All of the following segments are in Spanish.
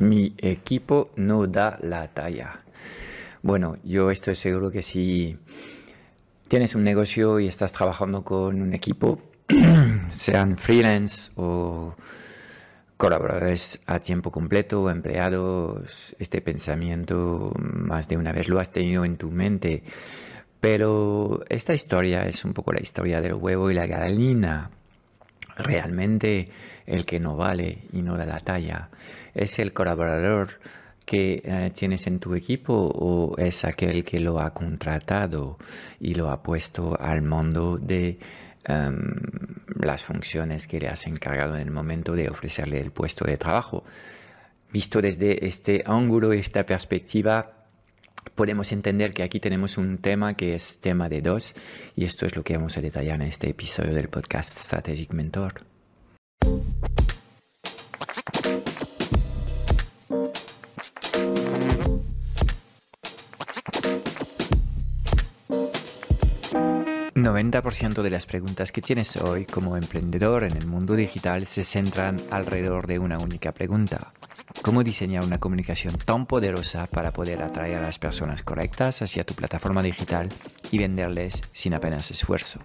Mi equipo no da la talla. Bueno, yo estoy seguro que si tienes un negocio y estás trabajando con un equipo, sean freelance o colaboradores a tiempo completo empleados, este pensamiento más de una vez lo has tenido en tu mente. Pero esta historia es un poco la historia del huevo y la gallina. Realmente el que no vale y no da la talla es el colaborador que eh, tienes en tu equipo o es aquel que lo ha contratado y lo ha puesto al mundo de em, las funciones que le has encargado en el momento de ofrecerle el puesto de trabajo. Visto desde este ángulo, esta perspectiva, podemos entender que aquí tenemos un tema que es tema de dos y esto es lo que vamos a detallar en este episodio del podcast Strategic Mentor. 90% de las preguntas que tienes hoy como emprendedor en el mundo digital se centran alrededor de una única pregunta. ¿Cómo diseñar una comunicación tan poderosa para poder atraer a las personas correctas hacia tu plataforma digital y venderles sin apenas esfuerzo?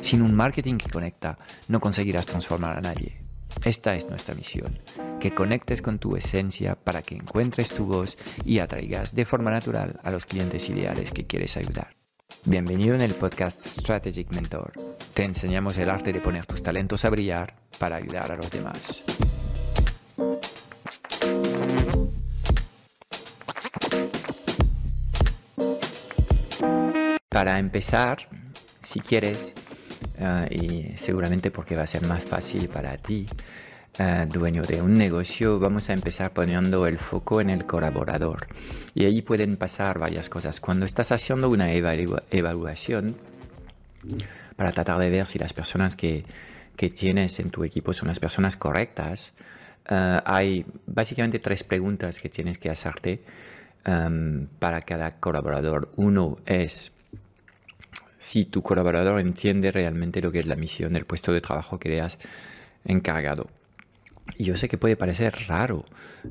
Sin un marketing que conecta, no conseguirás transformar a nadie. Esta es nuestra misión, que conectes con tu esencia para que encuentres tu voz y atraigas de forma natural a los clientes ideales que quieres ayudar. Bienvenido en el podcast Strategic Mentor. Te enseñamos el arte de poner tus talentos a brillar para ayudar a los demás. Para empezar, si quieres, eh, y seguramente porque va a ser más fácil para ti, eh, dueño de un negocio, vamos a empezar poniendo el foco en el colaborador. Y ahí pueden pasar varias cosas. Cuando estás haciendo una evaluación para tratar de ver si las personas que, que tienes en tu equipo son las personas correctas, eh, hay básicamente tres preguntas que tienes que hacerte para cada colaborador. Uno es si tu colaborador entiende realmente lo que es la misión del puesto de trabajo que le has encargado. Y yo sé que puede parecer raro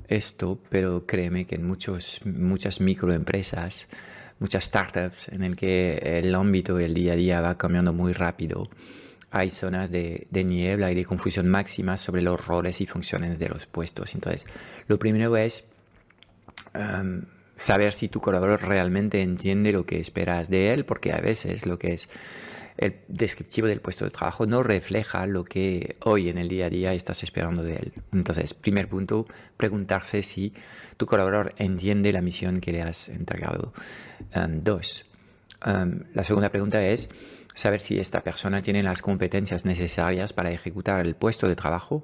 esto, pero créeme que en muchos, muchas microempresas, muchas startups en el que el ámbito el día a día va cambiando muy rápido, hay zonas de, niebla y de confusión máxima sobre los roles y funciones de los puestos. Entonces, lo primero es um, saber si tu colaborador realmente entiende lo que esperas de él, porque a veces lo que es el descriptivo del puesto de trabajo no refleja lo que hoy en el día a día estás esperando de él. Entonces, primer punto, preguntarse si tu colaborador entiende la misión que le has entregado. Um, dos, um, la segunda pregunta es saber si esta persona tiene las competencias necesarias para ejecutar el puesto de trabajo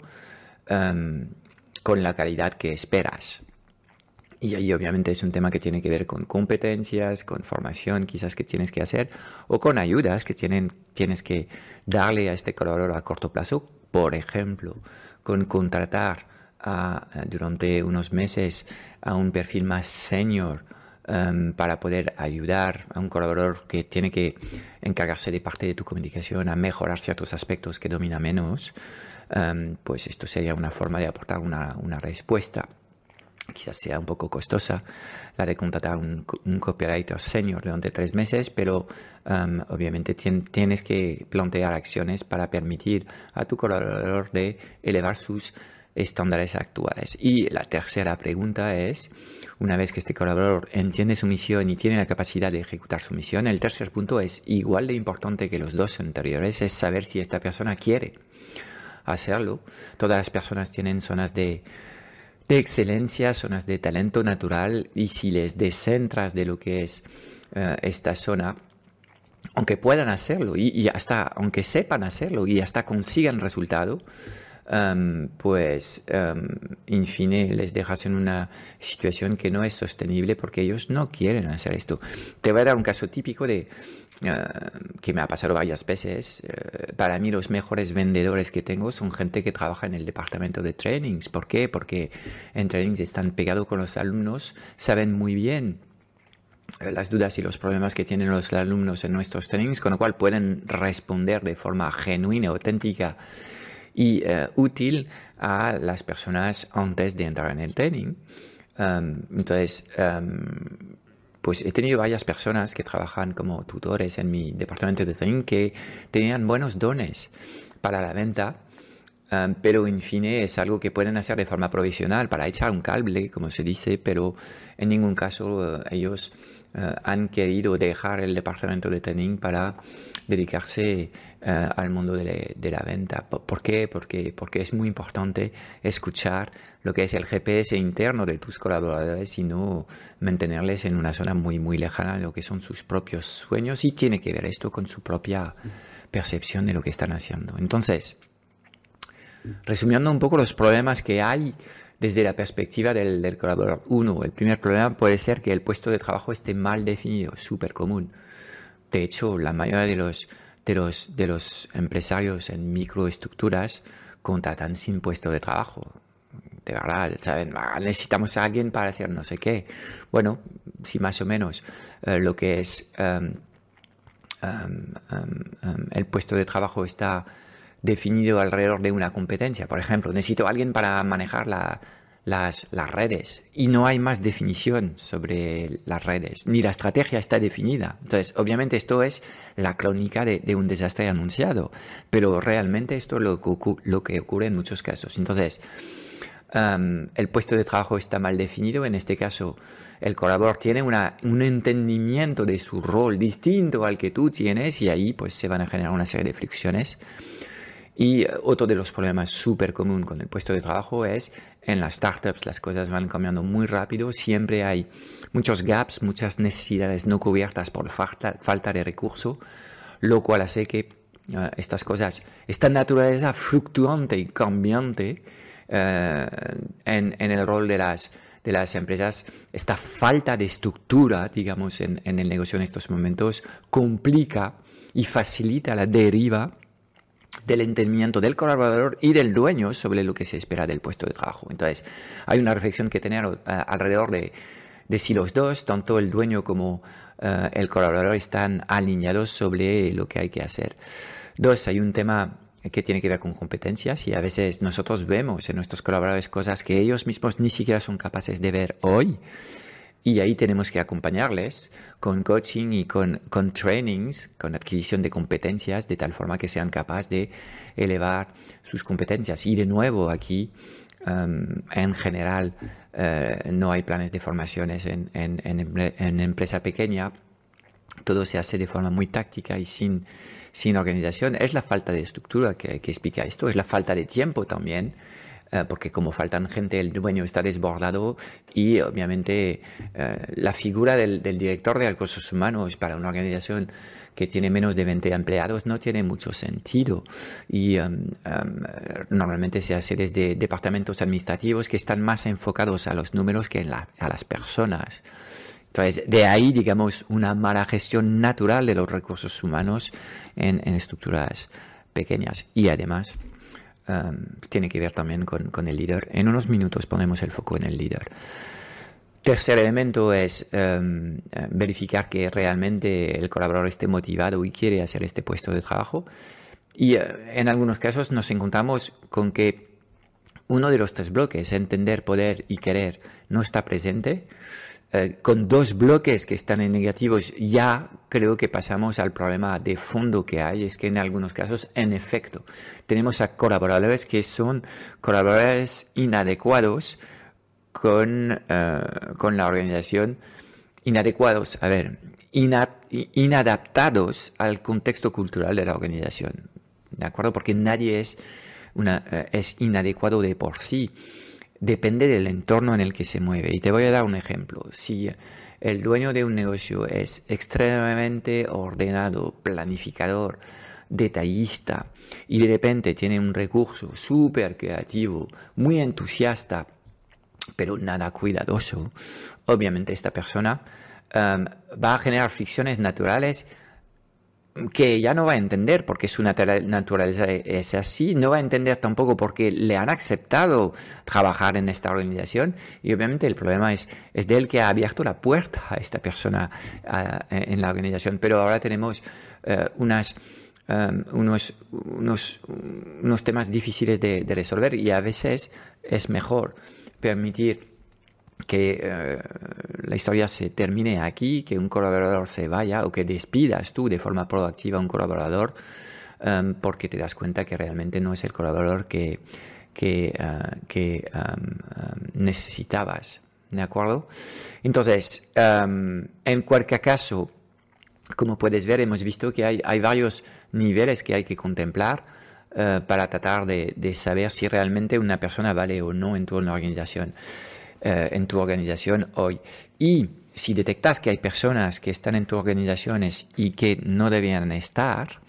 um, con la calidad que esperas. Y ahí obviamente es un tema que tiene que ver con competencias, con formación quizás que tienes que hacer o con ayudas que tienen, tienes que darle a este colaborador a corto plazo. Por ejemplo, con contratar durante unos meses a un perfil más senior um, para poder ayudar a un colaborador que tiene que encargarse de parte de tu comunicación a mejorar ciertos aspectos que domina menos, um, pues esto sería una forma de aportar una respuesta quizás sea un poco costosa la de contratar un, un copywriter senior durante tres meses, pero um, obviamente tienes que plantear acciones para permitir a tu colaborador de elevar sus estándares actuales. Y la tercera pregunta es, una vez que este colaborador entiende su misión y tiene la capacidad de ejecutar su misión, el tercer punto es igual de importante que los dos anteriores, es saber si esta persona quiere hacerlo. Todas las personas tienen zonas de de excelencia, zonas de talento natural y si les descentras de lo que es eh, esta zona, aunque puedan hacerlo y, hasta aunque sepan hacerlo y hasta consigan resultado, em, pues um, en fin les dejas en una situación que no es sostenible porque ellos no quieren hacer esto. Te voy a dar un caso típico de eh, que me ha pasado varias veces. Eh, para mí los mejores vendedores que tengo son gente que trabaja en el departamento de trainings. ¿Por qué? Porque en trainings están pegados con los alumnos, saben muy bien eh, las dudas y los problemas que tienen los alumnos en nuestros trainings, con lo cual pueden responder de forma genuina, auténtica y eh, útil a las personas antes de entrar en el training. Um, entonces, um, pues he tenido varias personas que trabajan como tutores en mi departamento de training que tenían buenos dones para la venta, um, pero en fin es algo que pueden hacer de forma provisional para echar un cable, como se dice, pero en ningún caso uh, ellos uh, han querido dejar el departamento de training para dedicarse uh, al mundo de, la venta. ¿Por qué? Porque, porque es muy importante escuchar lo que es el GPS interno de tus colaboradores y no mantenerles en una zona muy, muy lejana de lo que son sus propios sueños y tiene que ver esto con su propia percepción de lo que están haciendo. Entonces, resumiendo un poco los problemas que hay desde la perspectiva del, del colaborador. Uno, el primer problema puede ser que el puesto de trabajo esté mal definido, súper común. De hecho, la mayoría de los, de los, de los empresarios en microestructuras contratan sin puesto de trabajo de verdad, ¿saben? Ah, necesitamos a alguien para hacer no sé qué. Bueno, sí, más o menos eh, lo que es em, em, em, el puesto de trabajo está definido alrededor de una competencia. Por ejemplo, necesito a alguien para manejar las, las, redes y no hay más definición sobre las redes, ni la estrategia está definida. Entonces, obviamente esto es la crónica de, de un desastre anunciado, pero realmente esto es lo lo que ocurre en muchos casos. Entonces, el puesto de trabajo está mal definido, en este caso el colaborador tiene una, un entendimiento de su rol distinto al que tú tienes y ahí pues se van a generar una serie de fricciones. Y eh, otro de los problemas súper común con el puesto de trabajo es en las startups las cosas van cambiando muy rápido, siempre hay muchos gaps, muchas necesidades no cubiertas por falta, falta de recurso, lo cual hace que eh, estas cosas, esta naturaleza fluctuante y cambiante, eh, en, el rol de las, de las empresas, esta falta de estructura, digamos, en, el negocio en estos momentos, complica y facilita la deriva del entendimiento del colaborador y del dueño sobre lo que se espera del puesto de trabajo. Entonces, hay una reflexión que tener eh, alrededor de, si los dos, tanto el dueño como eh, el colaborador, están alineados sobre lo que hay que hacer. Dos, hay un tema que tiene que ver con competencias y a veces nosotros vemos en nuestros colaboradores cosas que ellos mismos ni siquiera son capaces de ver hoy. Y ahí tenemos que acompañarles con coaching y con, con trainings, con adquisición de competencias, de tal forma que sean capaces de elevar sus competencias. Y de nuevo, aquí, um, en general, uh, no hay planes de formaciones en, en, empresa pequeña. Todo se hace de forma muy táctica y sin, sin organización. Es la falta de estructura que, explica esto, es la falta de tiempo también, eh, porque como faltan gente, el dueño está desbordado y obviamente eh, la figura del, director de recursos humanos para una organización que tiene menos de 20 empleados no tiene mucho sentido y um, um, normalmente se hace desde departamentos administrativos que están más enfocados a los números que a las personas. Entonces, de ahí, digamos, una mala gestión natural de los recursos humanos en, estructuras pequeñas. Y además, um, tiene que ver también con, el líder. En unos minutos ponemos el foco en el líder. Tercer elemento es um, verificar que realmente el colaborador esté motivado y quiere hacer este puesto de trabajo. Y uh, en algunos casos nos encontramos con que uno de los tres bloques, entender, poder y querer, no está presente. Eh, con dos bloques que están en negativos, ya creo que pasamos al problema de fondo que hay, es que en algunos casos, en efecto, tenemos a colaboradores que son colaboradores inadecuados con, eh, con la organización, inadecuados, a ver, inadaptados al contexto cultural de la organización, ¿de acuerdo? Porque nadie es, una, eh, es inadecuado de por sí depende del entorno en el que se mueve. Y te voy a dar un ejemplo. Si el dueño de un negocio es extremadamente ordenado, planificador, detallista, y de repente tiene un recurso súper creativo, muy entusiasta, pero nada cuidadoso, obviamente esta persona um, va a generar fricciones naturales que ya no va a entender porque su naturaleza es así, no va a entender tampoco porque le han aceptado trabajar en esta organización y obviamente el problema es, es de él que ha abierto la puerta a esta persona en la organización. Pero ahora tenemos eh, unas um, unos, unos, unos, temas difíciles de, resolver y a veces es mejor permitir que uh, la historia se termine aquí, que un colaborador se vaya o que despidas tú de forma proactiva a un colaborador um, porque te das cuenta que realmente no es el colaborador que, que, uh, que um, necesitabas. ¿De acuerdo? Entonces, en cualquier caso, como puedes ver, hemos visto que hay, hay varios niveles que hay que contemplar uh, para tratar de, de, saber si realmente una persona vale o no en tu organización, uh, en tu organización hoy. Y si detectas que hay personas que están en tu organizaciones y que no debían estar,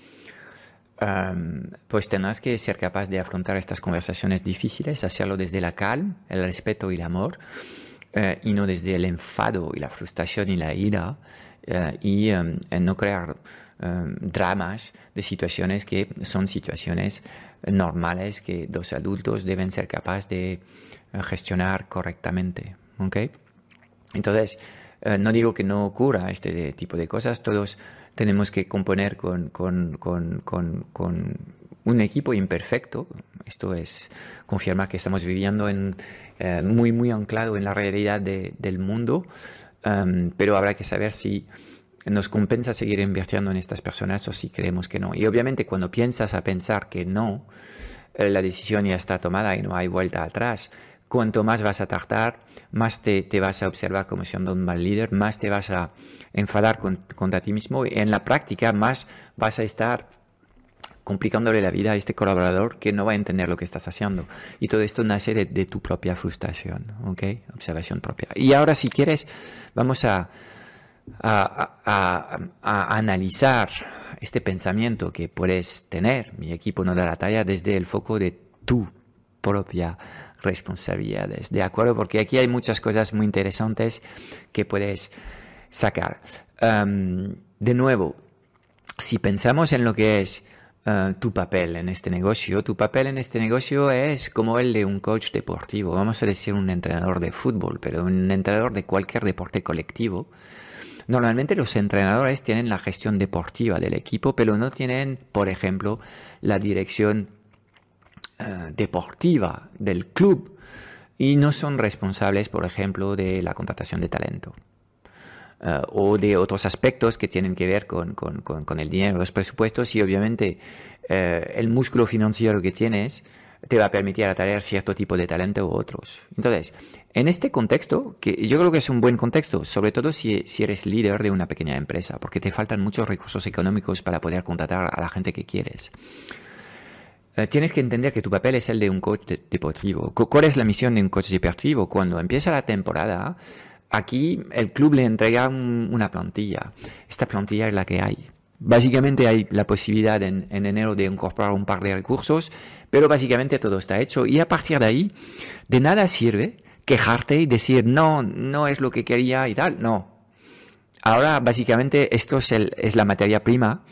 um, pues tendrás que ser capaz de afrontar estas conversaciones difíciles, hacerlo desde la calma, el respeto y el amor, uh, y no desde el enfado y la frustración y la ira, uh, y um, no crear um, dramas de situaciones que son situaciones normales que dos adultos deben ser capaces de gestionar correctamente. ¿okay? Entonces, uh, no digo que no ocurra este tipo de cosas, todos tenemos que componer con, un equipo imperfecto. Esto es confirmar que estamos viviendo en, eh, muy, muy anclado en la realidad de, del mundo, um, pero habrá que saber si nos compensa seguir invirtiendo en estas personas o si creemos que no. Y obviamente cuando piensas a pensar que no, eh, la decisión ya está tomada y no hay vuelta atrás. Cuanto más vas a tardar, más te, te vas a observar como siendo un mal líder, más te vas a enfadar con, contra ti mismo y en la práctica más vas a estar complicándole la vida a este colaborador que no va a entender lo que estás haciendo. Y todo esto nace de, de tu propia frustración, ¿ok? Observación propia. Y ahora si quieres, vamos a, a, a, a, analizar este pensamiento que puedes tener, mi equipo no da la talla, desde el foco de tu propia responsabilidades. ¿De acuerdo? Porque aquí hay muchas cosas muy interesantes que puedes sacar. De nuevo, si pensamos en lo que es uh, tu papel en este negocio, tu papel en este negocio es como el de un coach deportivo, vamos a decir un entrenador de fútbol, pero un entrenador de cualquier deporte colectivo. Normalmente los entrenadores tienen la gestión deportiva del equipo, pero no tienen, por ejemplo, la dirección uh, deportiva del club y no son responsables, por ejemplo, de la contratación de talento. Uh, o de otros aspectos que tienen que ver con, con, con, el dinero, los presupuestos y obviamente uh, el músculo financiero que tienes te va a permitir atraer cierto tipo de talento u otros. Entonces, en este contexto, que yo creo que es un buen contexto, sobre todo si, si, eres líder de una pequeña empresa, porque te faltan muchos recursos económicos para poder contratar a la gente que quieres. Uh, tienes que entender que tu papel es el de un coach de deportivo. ¿Cuál es la misión de un coach deportivo? Cuando empieza la temporada, aquí el club le entrega un, una plantilla. Esta plantilla es la que hay. Básicamente hay la posibilidad en, en, enero de incorporar un par de recursos, pero básicamente todo está hecho. Y a partir de ahí, de nada sirve quejarte y decir, no, no es lo que quería y tal. No. Ahora, básicamente, esto es, el, es la materia prima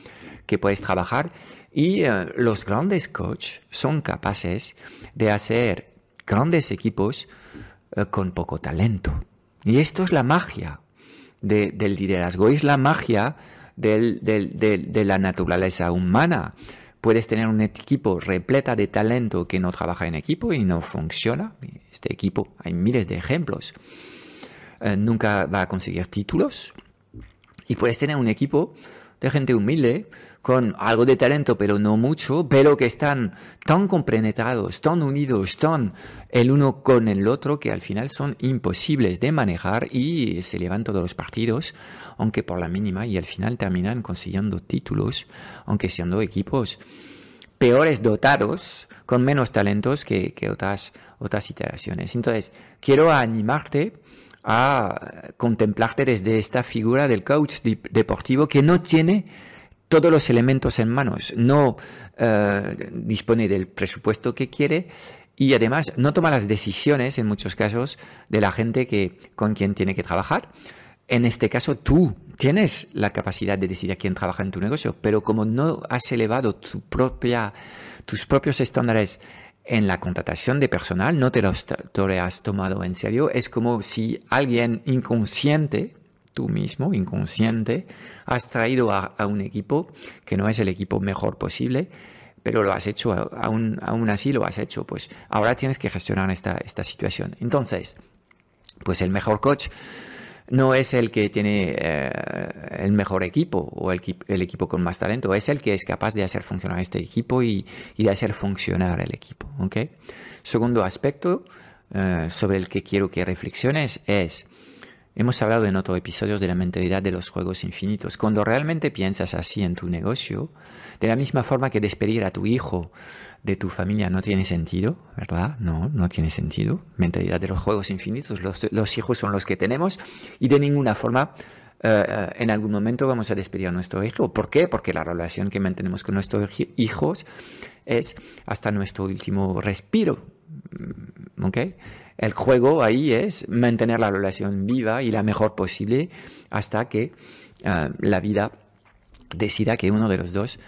que puedes trabajar y uh, los grandes coaches son capaces de hacer grandes equipos uh, con poco talento. Y esto es la magia de, del liderazgo, es la magia del, del, de la naturaleza humana. Puedes tener un equipo repleta de talento que no trabaja en equipo y no funciona. Este equipo, hay miles de ejemplos. Eh, nunca va a conseguir títulos. Y puedes tener un equipo de gente humilde con algo de talento, pero no mucho, pero que están tan compenetrados, tan unidos, tan el uno con el otro, que al final son imposibles de manejar y se llevan todos los partidos, aunque por la mínima, y al final terminan consiguiendo títulos, aunque siendo equipos peores dotados, con menos talentos que, que otras, otras iteraciones. Entonces, quiero animarte a contemplarte desde esta figura del coach deportivo que no tiene todos los elementos en manos, no uh, dispone del presupuesto que quiere y además no toma las decisiones en muchos casos de la gente que, con quien tiene que trabajar. En este caso tú tienes la capacidad de decidir a quién trabaja en tu negocio, pero como no has elevado tus propios estándares en la contratación de personal, no te los te has tomado en serio, es como si alguien inconsciente tú mismo, inconsciente, has traído a, un equipo que no es el equipo mejor posible, pero lo has hecho, aún, aún así lo has hecho. Pues ahora tienes que gestionar esta, esta situación. Entonces, pues el mejor coach no es el que tiene eh, el mejor equipo o el, equipo con más talento, es el que es capaz de hacer funcionar este equipo y, de hacer funcionar el equipo. ¿okay? Segundo aspecto eh, sobre el que quiero que reflexiones es, hemos hablado en otros episodios de la mentalidad de los juegos infinitos. Cuando realmente piensas así en tu negocio, de la misma forma que despedir a tu hijo de tu familia no tiene sentido, ¿verdad? No, no tiene sentido. Mentalidad de los juegos infinitos, los, hijos son los que tenemos y de ninguna forma eh, en algún momento vamos a despedir a nuestro hijo. ¿Por qué? Porque la relación que mantenemos con nuestros hijos es hasta nuestro último respiro. Mm, ¿Ok? El juego ahí es mantener la relación viva y la mejor posible hasta que eh, la vida decida que uno de los dos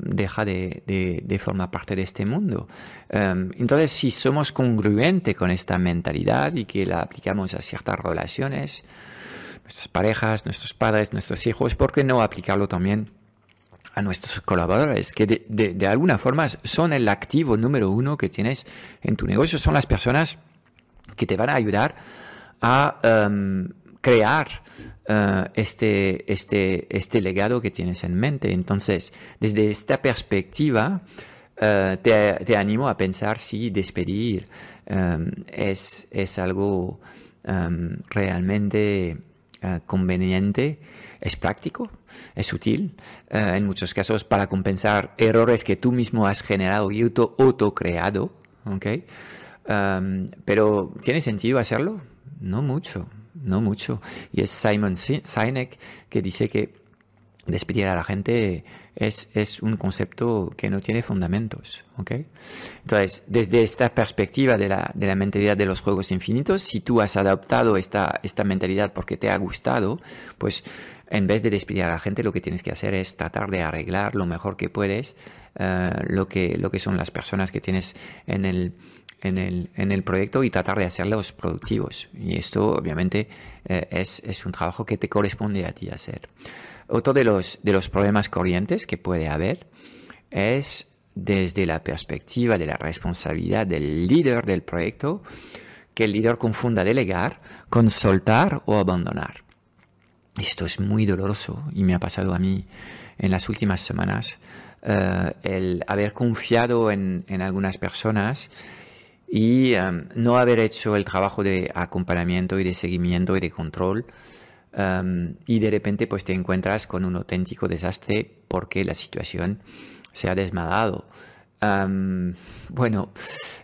deja de, formar parte de este mundo. Entonces, si somos congruentes con esta mentalidad y que la aplicamos a ciertas relaciones, nuestras parejas, nuestros padres, nuestros hijos, ¿por qué no aplicarlo también a nuestros colaboradores, que de, alguna forma son el activo número uno que tienes en tu negocio, son las personas que te van a ayudar a em, crear eh, este, este, este legado que tienes en mente. Entonces, desde esta perspectiva, eh, te, animo a pensar si despedir eh, es, es, algo realmente conveniente, es práctico, es útil, en muchos casos para compensar errores que tú mismo has generado y auto, auto creado. ¿okay? pero ¿tiene sentido hacerlo? No mucho no mucho. Y es Simon Sinek que dice que despedir a la gente es, es un concepto que no tiene fundamentos. ¿okay? Entonces, desde esta perspectiva de la, de la, mentalidad de los juegos infinitos, si tú has adoptado esta, esta mentalidad porque te ha gustado, pues en vez de despedir a la gente, lo que tienes que hacer es tratar de arreglar lo mejor que puedes eh, lo, que, lo que son las personas que tienes en el, en el, en el proyecto y tratar de hacerlos productivos. Y esto obviamente eh, es, es, un trabajo que te corresponde a ti hacer. Otro de los, de los problemas corrientes que puede haber es desde la perspectiva de la responsabilidad del líder del proyecto, que el líder confunda delegar con soltar o abandonar. Esto es muy doloroso y me ha pasado a mí en las últimas semanas eh, el haber confiado en, en algunas personas y um, no haber hecho el trabajo de acompañamiento y de seguimiento y de control um, y de repente pues te encuentras con un auténtico desastre porque la situación se ha desmadado bueno,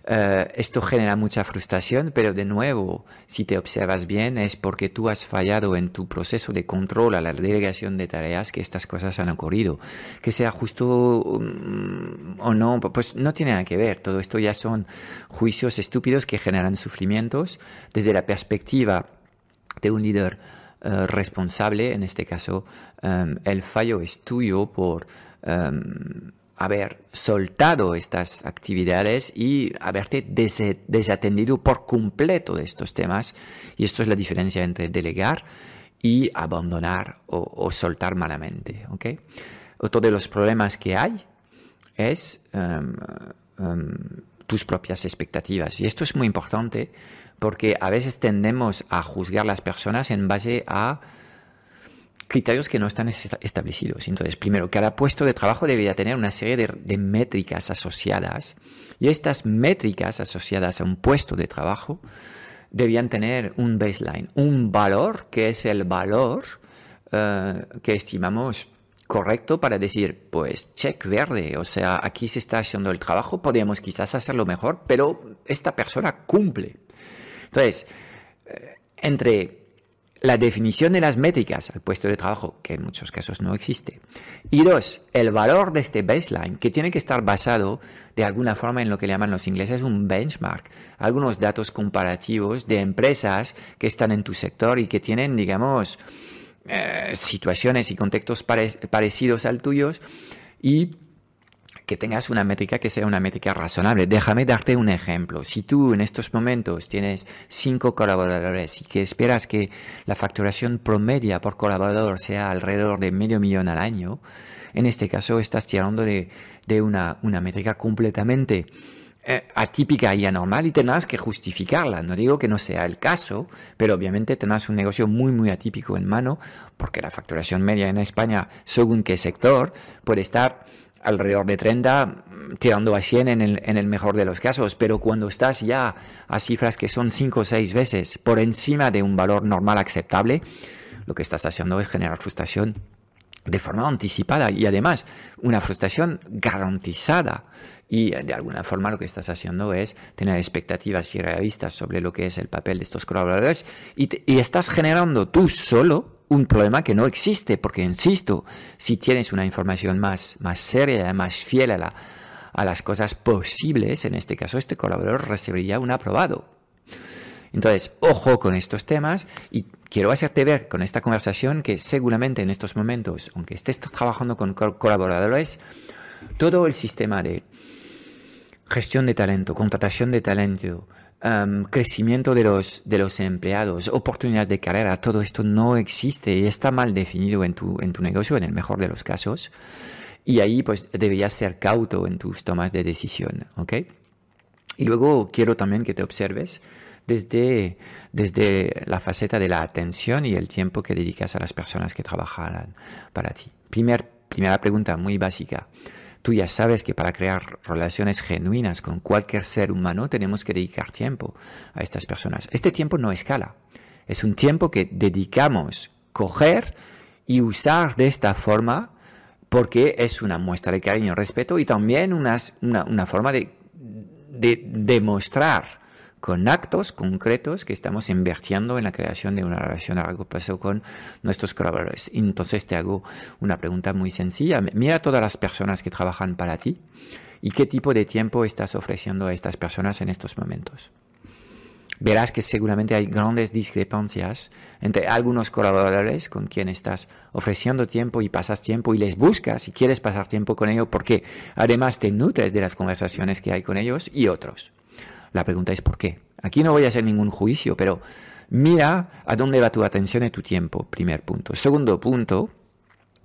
eh, esto genera mucha frustración, pero de nuevo, si te observas bien, es porque tú has fallado en tu proceso de control a la delegación de tareas que estas cosas han ocurrido. Que sea justo mm, o no, pues no tiene nada que ver. Todo esto ya son juicios estúpidos que generan sufrimientos desde la perspectiva de un líder eh, responsable. En este caso, el fallo es tuyo por haber soltado estas actividades y haberte desatendido por completo de estos temas. Y esto es la diferencia entre delegar y abandonar o, soltar malamente. ¿okay? Otro de los problemas que hay es tus propias expectativas. Y esto es muy importante porque a veces tendemos a juzgar las personas en base a criterios que no están establecidos. Entonces, primero, cada puesto de trabajo debería tener una serie de, métricas asociadas y estas métricas asociadas a un puesto de trabajo debían tener un baseline, un valor que es el valor eh, que estimamos correcto para decir, pues check verde, o sea, aquí se está haciendo el trabajo, podríamos quizás hacerlo mejor, pero esta persona cumple. Entonces, eh, entre la definición de las métricas al puesto de trabajo, que en muchos casos no existe. Y dos, el valor de este baseline, que tiene que estar basado de alguna forma en lo que llaman los ingleses un benchmark, algunos datos comparativos de empresas que están en tu sector y que tienen, digamos, eh, situaciones y contextos parecidos al tuyo y que tengas una métrica que sea una métrica razonable. Déjame darte un ejemplo. Si tú en estos momentos tienes cinco colaboradores y que esperas que la facturación promedia por colaborador sea alrededor de medio millón al año, en este caso estás tirando de, una, una métrica completamente eh, atípica y anormal y tendrás que justificarla. No digo que no sea el caso, pero obviamente tendrás un negocio muy, muy atípico en mano, porque la facturación media en España, según qué sector, puede estar alrededor de 30, tirando a 100 en el, en el mejor de los casos, pero cuando estás ya a cifras que son 5 o 6 veces por encima de un valor normal aceptable, lo que estás haciendo es generar frustración de forma anticipada y además una frustración garantizada. Y de alguna forma lo que estás haciendo es tener expectativas irrealistas sobre lo que es el papel de estos colaboradores y, y estás generando tú solo un problema que no existe, porque insisto, si tienes una información más, más seria, más fiel a, la, a las cosas posibles, en este caso este colaborador recibiría un aprobado. Entonces, ojo con estos temas y quiero hacerte ver con esta conversación que seguramente en estos momentos, aunque estés trabajando con colaboradores, todo el sistema de gestión de talento, contratación de talento, crecimiento de los, de los empleados, oportunidades de carrera, todo esto no existe y está mal definido en tu, en tu negocio, en el mejor de los casos. Y ahí pues deberías ser cauto en tus tomas de decisión, ¿ok? Y luego quiero también que te observes desde, desde la faceta de la atención y el tiempo que dedicas a las personas que trabajan para ti. Primer, primera pregunta muy básica. Tú ya sabes que para crear relaciones genuinas con cualquier ser humano tenemos que dedicar tiempo a estas personas. Este tiempo no escala. Es un tiempo que dedicamos coger y usar de esta forma porque es una muestra de cariño, respeto y también una, una forma de, de demostrar con actos concretos que estamos invirtiendo en la creación de una relación a largo plazo con nuestros colaboradores. Entonces te hago una pregunta muy sencilla. Mira todas las personas que trabajan para ti y qué tipo de tiempo estás ofreciendo a estas personas en estos momentos. Verás que seguramente hay grandes discrepancias entre algunos colaboradores con quien estás ofreciendo tiempo y pasas tiempo y les buscas y quieres pasar tiempo con ellos porque además te nutres de las conversaciones que hay con ellos y otros. La pregunta es ¿por qué? Aquí no voy a hacer ningún juicio, pero mira a dónde va tu atención y tu tiempo, primer punto. Segundo punto,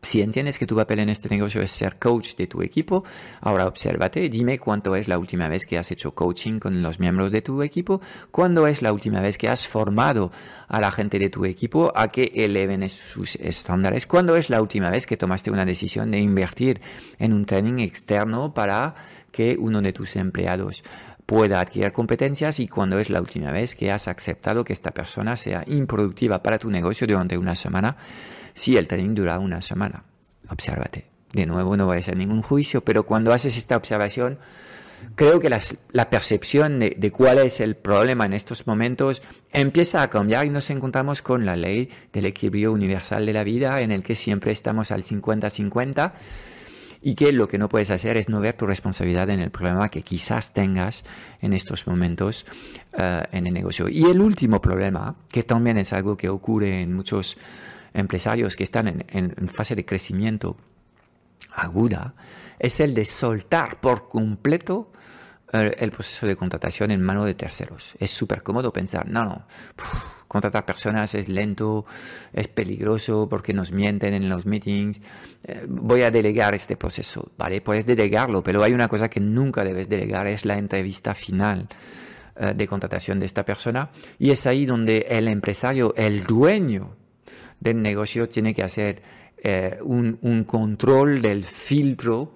si entiendes que tu papel en este negocio es ser coach de tu equipo, ahora obsérvate, dime cuánto es la última vez que has hecho coaching con los miembros de tu equipo, cuándo es la última vez que has formado a la gente de tu equipo a que eleven sus estándares, cuándo es la última vez que tomaste una decisión de invertir en un training externo para que uno de tus empleados pueda adquirir competencias y cuando es la última vez que has aceptado que esta persona sea improductiva para tu negocio durante una semana, si el training dura una semana. Obsérvate. De nuevo, no voy a hacer ningún juicio, pero cuando haces esta observación, creo que la percepción de, de, cuál es el problema en estos momentos empieza a cambiar y nos encontramos con la ley del equilibrio universal de la vida en el que siempre estamos al 50-50 y que lo que no puedes hacer es no ver tu responsabilidad en el problema que quizás tengas en estos momentos eh, en el negocio. Y el último problema, que también es algo que ocurre en muchos empresarios que están en, en fase de crecimiento aguda, es el de soltar por completo eh, el proceso de contratación en mano de terceros. Es súper cómodo pensar, no, no, contratar personas es lento, es peligroso porque nos mienten en los meetings, eh, voy a delegar este proceso, ¿vale? Puedes delegarlo, pero hay una cosa que nunca debes delegar, es la entrevista final eh, de contratación de esta persona y es ahí donde el empresario, el dueño del negocio tiene que hacer un, un, control del filtro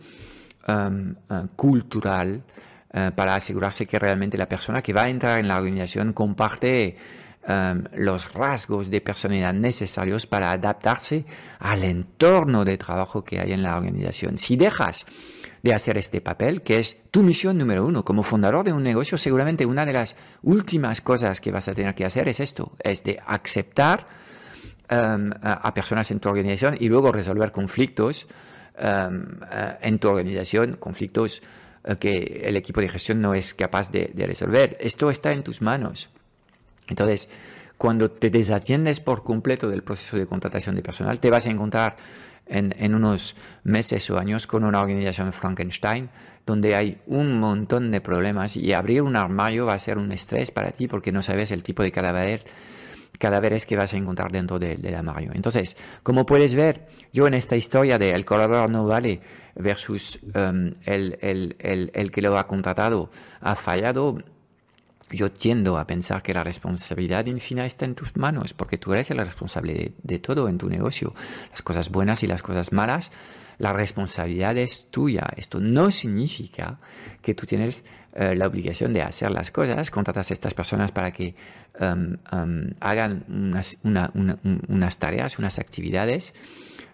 um, cultural eh, para asegurarse que realmente la persona que va a entrar en la organización comparte em, los rasgos de personalidad necesarios para adaptarse al entorno de trabajo que hay en la organización. Si dejas de hacer este papel, que es tu misión número uno. Como fundador de un negocio, seguramente una de las últimas cosas que vas a tener que hacer es esto, es de aceptar em, a, personas en tu organización y luego resolver conflictos eh, en tu organización, conflictos eh, que el equipo de gestión no es capaz de, resolver. Esto está en tus manos. Entonces, cuando te desatiendes por completo del proceso de contratación de personal, te vas a encontrar en, en, unos meses o años con una organización Frankenstein donde hay un montón de problemas y abrir un armario va a ser un estrés para ti porque no sabes el tipo de cadáver cadáveres que vas a encontrar dentro del armario. Entonces, como puedes ver, yo en esta historia de el colaborador no vale versus um, el, el, el, el, que lo ha contratado ha fallado, yo tiendo a pensar que la responsabilidad infinita está en tus manos, porque tú eres el responsable de, todo en tu negocio. Las cosas buenas y las cosas malas, la responsabilidad es tuya. Esto no significa que tú tienes eh, la obligación de hacer las cosas, contratas a estas personas para que um, um, hagan unas, tareas, unas actividades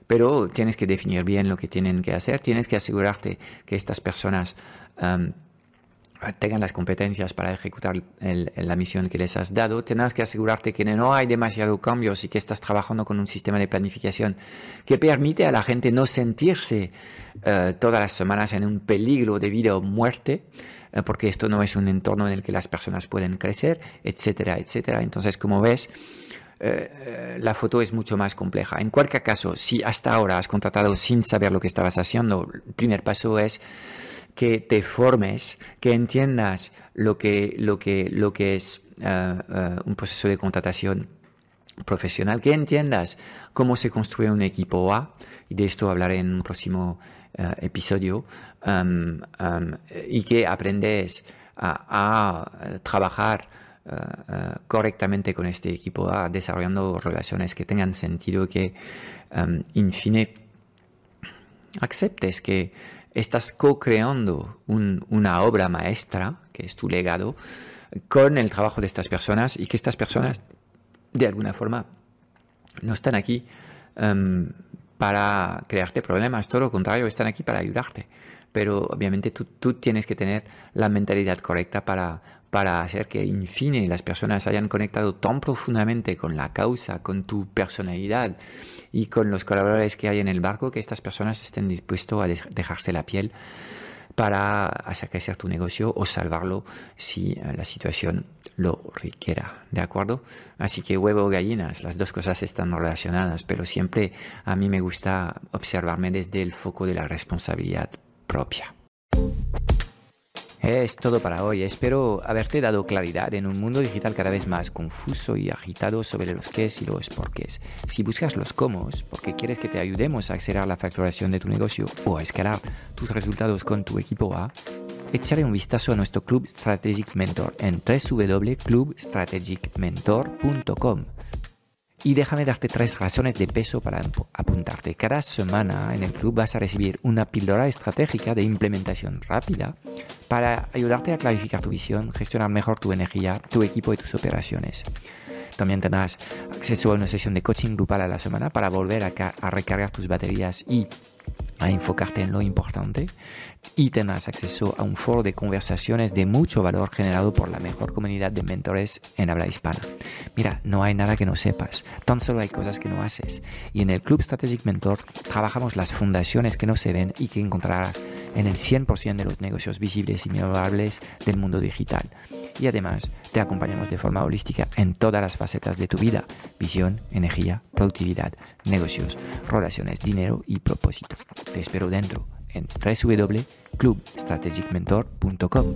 pero tienes que definir bien lo que tienen que hacer, tienes que asegurarte que estas personas um, tengan las competencias para ejecutar la misión que les has dado, tendrás que asegurarte que no hay demasiado cambios y que estás trabajando con un sistema de planificación que permite a la gente no sentirse uh, todas las semanas en un peligro de vida o muerte, uh, porque esto no es un entorno en el que las personas pueden crecer, etcétera, etcétera. Entonces, como ves, uh, la foto es mucho más compleja. En cualquier caso, si hasta ahora has contratado sin saber lo que estabas haciendo, el primer paso es que te formes, que entiendas lo que, lo que, lo que es uh, uh, un proceso de contratación profesional, que entiendas cómo se construye un equipo A, y de esto hablaré en un próximo uh, episodio, y que aprendes a, trabajar correctamente con este equipo A, desarrollando relaciones que tengan sentido, que, um, in fine, aceptes que estás co-creando una obra maestra, que es tu legado, con el trabajo de estas personas y que estas personas, de alguna forma, no están aquí um, para crearte problemas, todo lo contrario, están aquí para ayudarte. Pero obviamente tú, tú tienes que tener la mentalidad correcta para, para hacer que, en fin, las personas hayan conectado tan profundamente con la causa, con tu personalidad, y con los colaboradores que hay en el barco, que estas personas estén dispuestos a dejarse la piel para hacer crecer tu negocio o salvarlo si eh, la situación lo requiera. ¿De acuerdo? Así que huevo o gallinas, las dos cosas están relacionadas, pero siempre a mí me gusta observarme desde el foco de la responsabilidad propia. Es todo para hoy. Espero haberte dado claridad en un mundo digital cada vez más confuso y agitado sobre los qués y los porqués. Si buscas los cómo, porque quieres que te ayudemos a acelerar la facturación de tu negocio o a escalar tus resultados con tu equipo A, echaré un vistazo a nuestro Club Strategic Mentor en www.clubstrategicmentor.com. Y déjame darte tres razones de peso para apuntarte. Cada semana en el club vas a recibir una píldora estratégica de implementación rápida para ayudarte a clarificar tu visión, gestionar mejor tu energía, tu equipo y tus operaciones. También tendrás acceso a una sesión de coaching grupal a la semana para volver a, a recargar tus baterías y a enfocarte en lo importante y tendrás acceso a un foro de conversaciones de mucho valor generado por la mejor comunidad de mentores en habla hispana. Mira, no hay nada que no sepas, tan solo hay cosas que no haces. Y en el Club Strategic Mentor trabajamos las fundaciones que no se ven y que encontrarás en el 100% de los negocios visibles y memorables del mundo digital. Y además te acompañamos de forma holística en todas las facetas de tu vida, visión, energía, productividad, negocios, relaciones, dinero y propósito. Te espero dentro en www.clubstrategicmentor.com.